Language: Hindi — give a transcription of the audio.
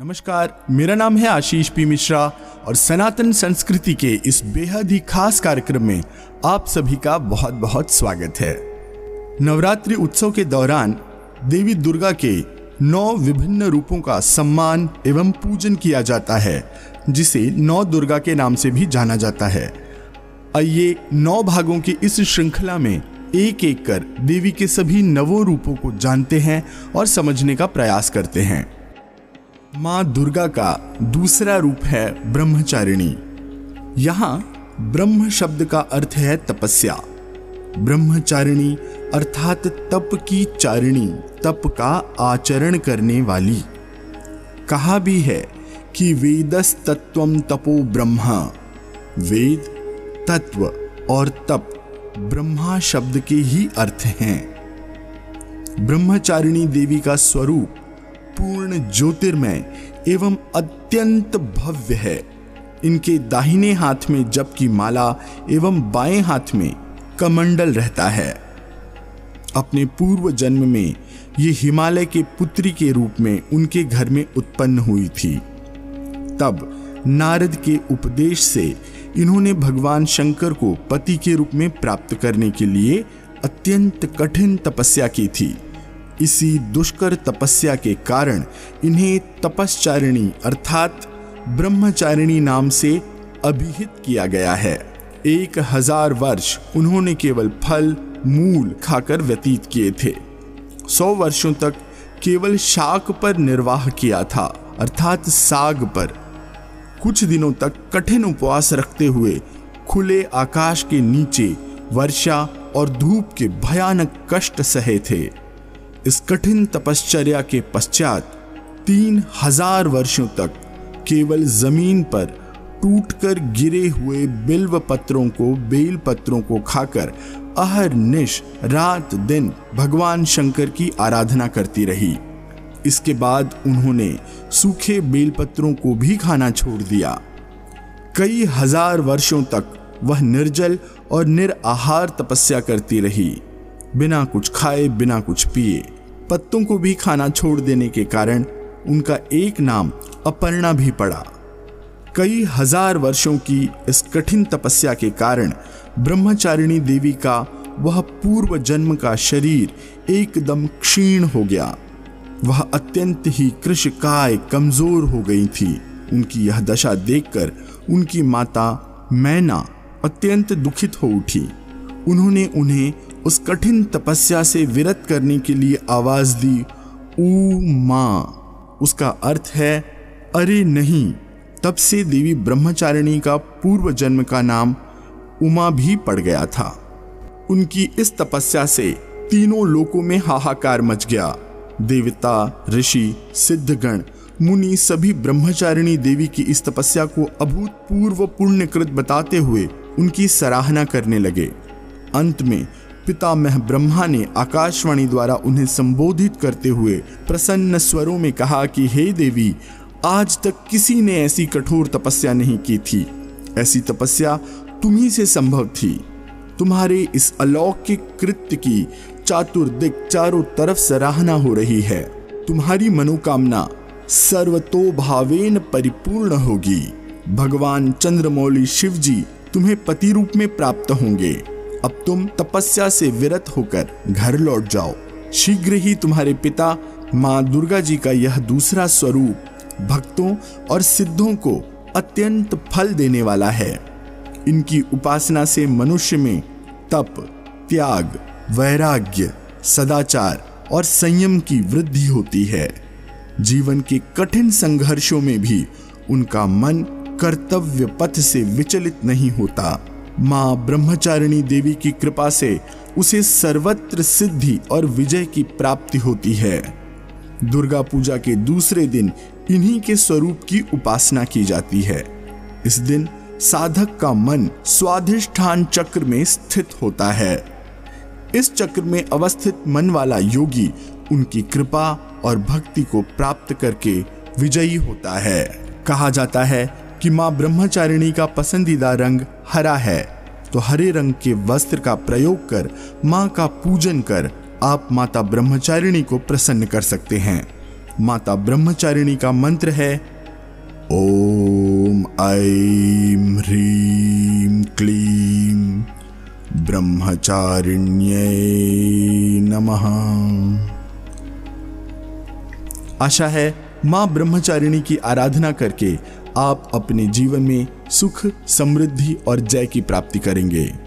नमस्कार, मेरा नाम है आशीष पी मिश्रा और सनातन संस्कृति के इस बेहद ही खास कार्यक्रम में आप सभी का बहुत बहुत स्वागत है। नवरात्रि उत्सव के दौरान देवी दुर्गा के नौ विभिन्न रूपों का सम्मान एवं पूजन किया जाता है, जिसे नौ दुर्गा के नाम से भी जाना जाता है। आइए नौ भागों की इस श्रृंखला में एक एक कर देवी के सभी नवों रूपों को जानते हैं और समझने का प्रयास करते हैं। माँ दुर्गा का दूसरा रूप है ब्रह्मचारिणी। यहाँ ब्रह्म शब्द का अर्थ है तपस्या। ब्रह्मचारिणी अर्थात तप की चारिणी, तप का आचरण करने वाली। कहा भी है कि वेदस तत्व तपो ब्रह्मा। वेद, तत्व और तप ब्रह्मा शब्द के ही अर्थ हैं। ब्रह्मचारिणी देवी का स्वरूप पूर्ण ज्योतिर्मय एवं अत्यंत भव्य है। इनके दाहिने हाथ में जप की माला एवं बाएँ हाथ में कमंडल रहता है। अपने पूर्व जन्म में ये हिमालय के पुत्री के रूप में उनके घर में उत्पन्न हुई थी। तब नारद के उपदेश से इन्होंने भगवान शंकर को पति के रूप में प्राप्त करने के लिए अत्यंत कठिन तपस्या की थी। इसी दुष्कर तपस्या के कारण इन्हें तपस्चारिणी अर्थात ब्रह्मचारिणी नाम से अभिहित किया गया है। एक हज़ार वर्ष उन्होंने केवल फल, मूल खाकर व्यतीत किए थे। सौ वर्षों तक केवल शाक पर निर्वाह किया था, अर्थात साग पर। कुछ दिनों तक कठिन उपवास रखते हुए खुले आकाश के नीचे वर्षा और धूप के भयानक कष्ट सहे थे। इस कठिन तपश्चर्या के पश्चात तीन हज़ार वर्षों तक केवल ज़मीन पर टूटकर गिरे हुए बिल्व पत्रों को, बेल पत्रों को खाकर अहर निश रात दिन भगवान शंकर की आराधना करती रही। इसके बाद उन्होंने सूखे बेलपत्रों को भी खाना छोड़ दिया। कई हज़ार वर्षों तक वह निर्जल और निराहार तपस्या करती रही, बिना कुछ खाए, बिना कुछ पिए। पत्तों को भी खाना छोड़ देने के कारण उनका एक नाम अपर्णा भी पड़ा। कई हज़ार वर्षों की इस कठिन तपस्या के कारण ब्रह्मचारिणी देवी का वह पूर्व जन्म का शरीर एकदम क्षीण हो गया। वह अत्यंत ही कृषकाय कमज़ोर हो गई थी। उनकी यह दशा देखकर उनकी माता मैना अत्यंत दुखित हो उठी। उन्होंने उन्हें उस कठिन तपस्या से विरत करने के लिए आवाज़ दी, ऊ माँ। उसका अर्थ है, अरे नहीं। तब से देवी ब्रह्मचारिणी का पूर्व जन्म का नाम उमा भी पड़ गया था। उनकी इस तपस्या से तीनों लोकों में हाहाकार मच गया। देवता, ऋषि, सिद्धगण, मुनि सभी ब्रह्मचारिणी देवी की इस तपस्या को अभूतपूर्व पुण्यकृत बताते हुए उनकी सराहना करने लगे। अंत में पितामह ब्रह्मा ने आकाशवाणी द्वारा उन्हें संबोधित करते हुए प्रसन्न स्वरों में कहा कि, हे देवी, आज तक किसी ने ऐसी कठोर तपस्या नहीं की थी। ऐसी तपस्या तुम्ही से संभव थी। तुम्हारे इस अलौकिक कृत्य की चातुर्दिक चारों तरफ़ सराहना हो रही है। तुम्हारी मनोकामना सर्वतो भावेन परिपूर्ण होगी। भगवान चंद्रमौली शिव जी तुम्हें पति रूप में प्राप्त होंगे। अब तुम तपस्या से विरत होकर घर लौट जाओ। शीघ्र ही तुम्हारे पिता, माँ दुर्गा जी का यह दूसरा स्वरूप भक्तों और सिद्धों को अत्यंत फल देने वाला है। इनकी उपासना से मनुष्य में तप, त्याग, वैराग्य, सदाचार और संयम की वृद्धि होती है। जीवन के कठिन संघर्षों में भी उनका मन कर्तव्य पथ से विचलित नहीं होता। माँ ब्रह्मचारिणी देवी की कृपा से उसे सर्वत्र सिद्धि और विजय की प्राप्ति होती है। दुर्गा पूजा के दूसरे दिन इन्हीं के स्वरूप की उपासना की जाती है। इस दिन साधक का मन स्वाधिष्ठान चक्र में स्थित होता है। इस चक्र में अवस्थित मन वाला योगी उनकी कृपा और भक्ति को प्राप्त करके विजयी होता है। कहा जाता है कि माँ ब्रह्मचारिणी का पसंदीदा रंग हरा है तो हरे रंग के वस्त्र का प्रयोग कर माँ का पूजन कर आप माता ब्रह्मचारिणी को प्रसन्न कर सकते हैं। माता ब्रह्मचारिणी का मंत्र है, ओम ऐं ह्रीं क्लीं ब्रह्मचारिण्यै नमः। आशा है माँ ब्रह्मचारिणी की आराधना करके आप अपने जीवन में सुख, समृद्धि और जय की प्राप्ति करेंगे।